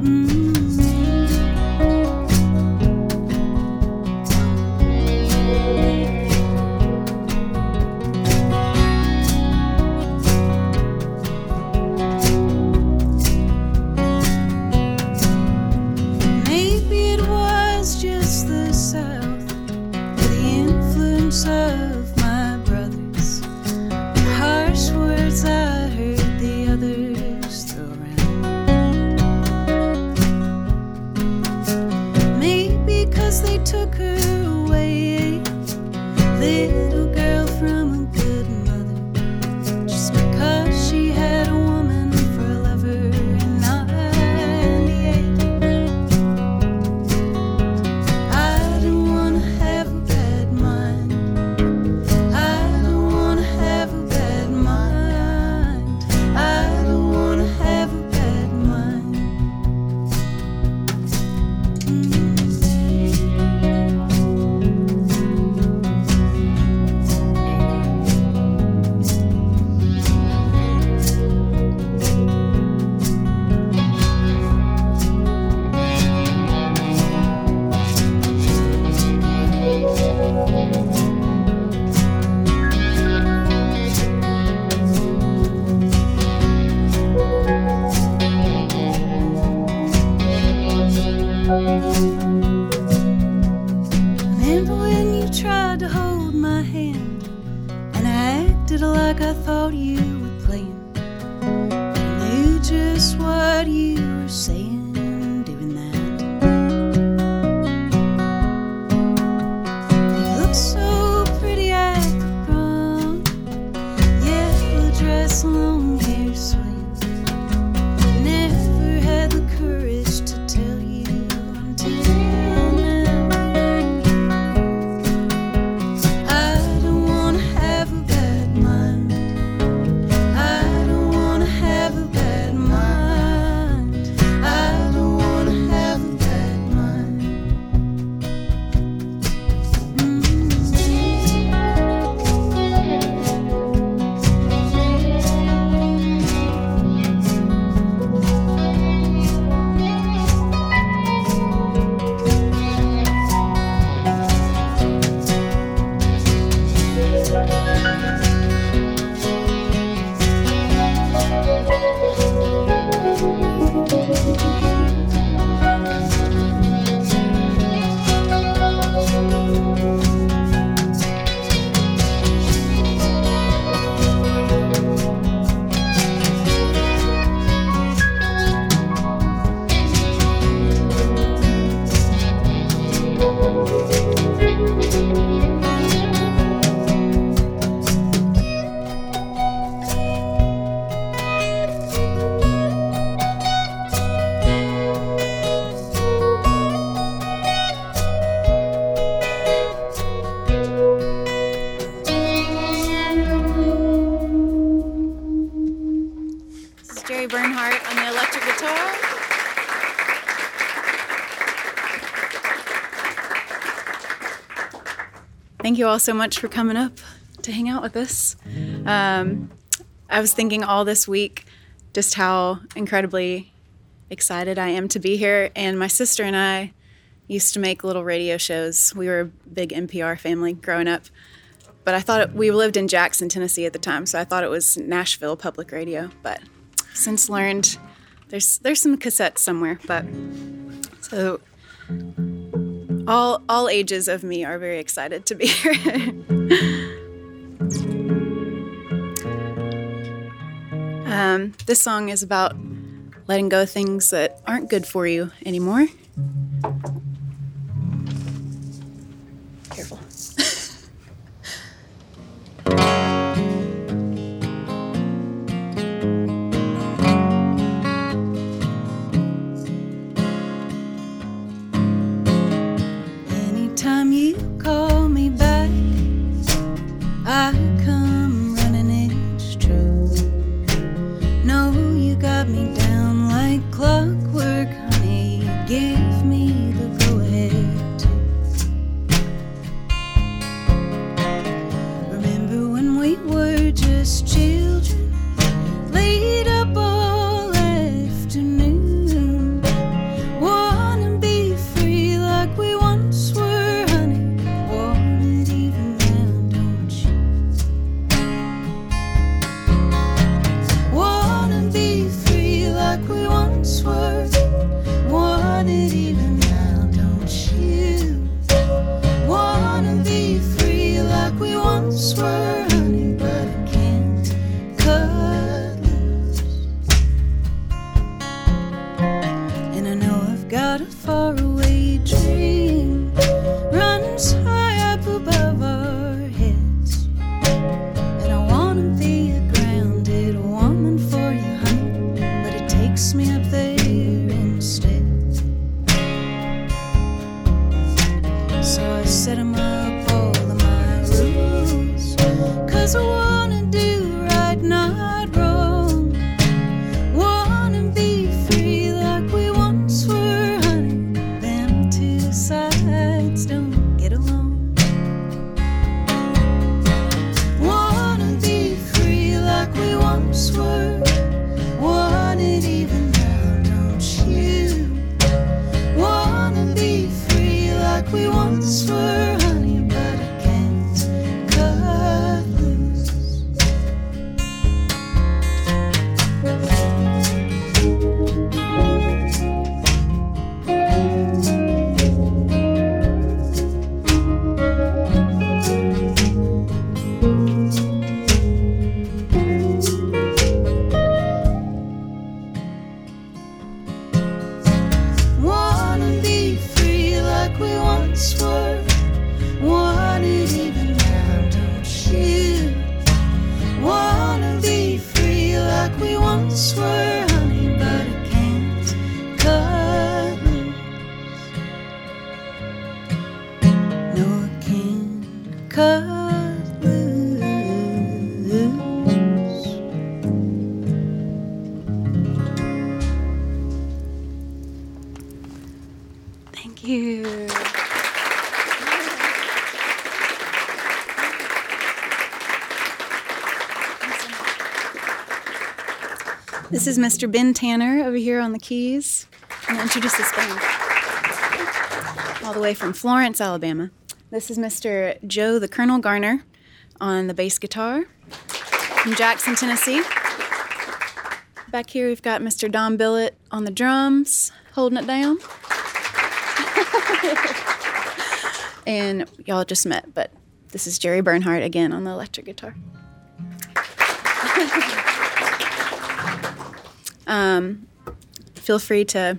I Thank you all so much for coming up to hang out with us. Um, I was thinking all this week just how incredibly excited I am to be here. And my sister and I used to make little radio shows. We were a big NPR family growing up. But I thought it, we lived in Jackson, Tennessee at the time, so I thought it was Nashville Public Radio. But since learned there's there's some cassettes somewhere. But so all all ages of me are very excited to be here. um, this song is about letting go of things that aren't good for you anymore. Just children, laid up all afternoon. Wanna be free like we once were, honey. Want it even now, don't you? Wanna be free like we once were. Want it even now, don't you? Wanna be free like we once were, set 'em up is Mr. Ben Tanner over here on the keys. I'm going to introduce this band. All the way from Florence, Alabama. This is Mr. Joe the Colonel Garner on the bass guitar from Jackson, Tennessee. Back here, we've got Mr. Don Billett on the drums, holding it down. and y'all just met, but this is Jerry Bernhardt again on the electric guitar. um, feel free to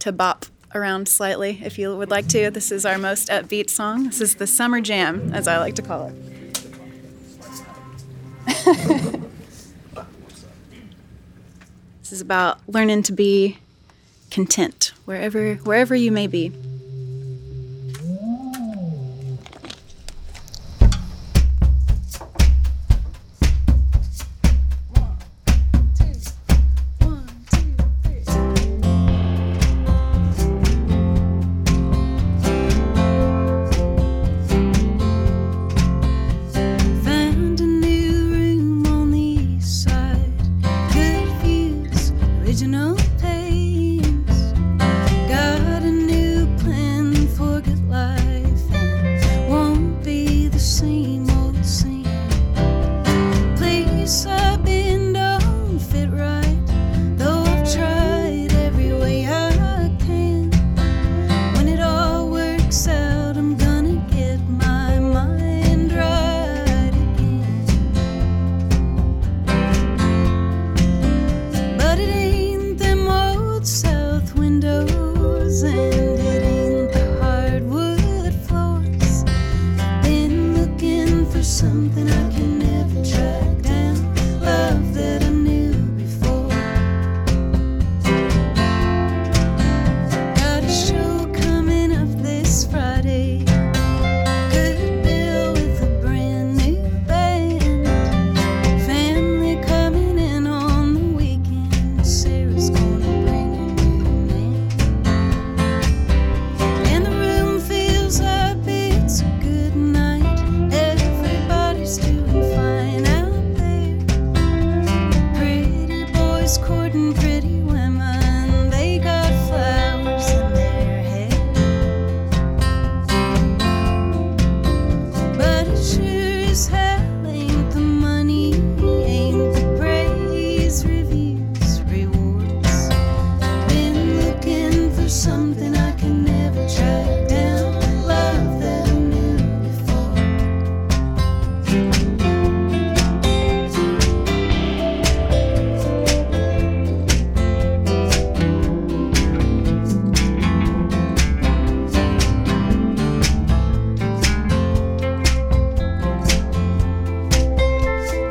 to bop around slightly if you would like to. This is our most upbeat song. This is the summer jam, as I like to call it. this is about learning to be content wherever wherever you may be. something I can something I can never track down. Love that I knew before.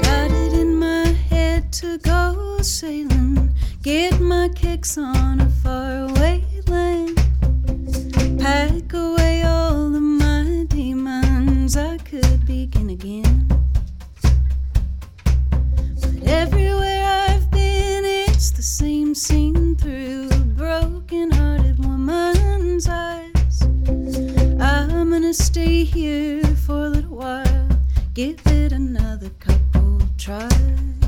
Got it in my head to go sailing, get my kicks on a faraway another couple tries.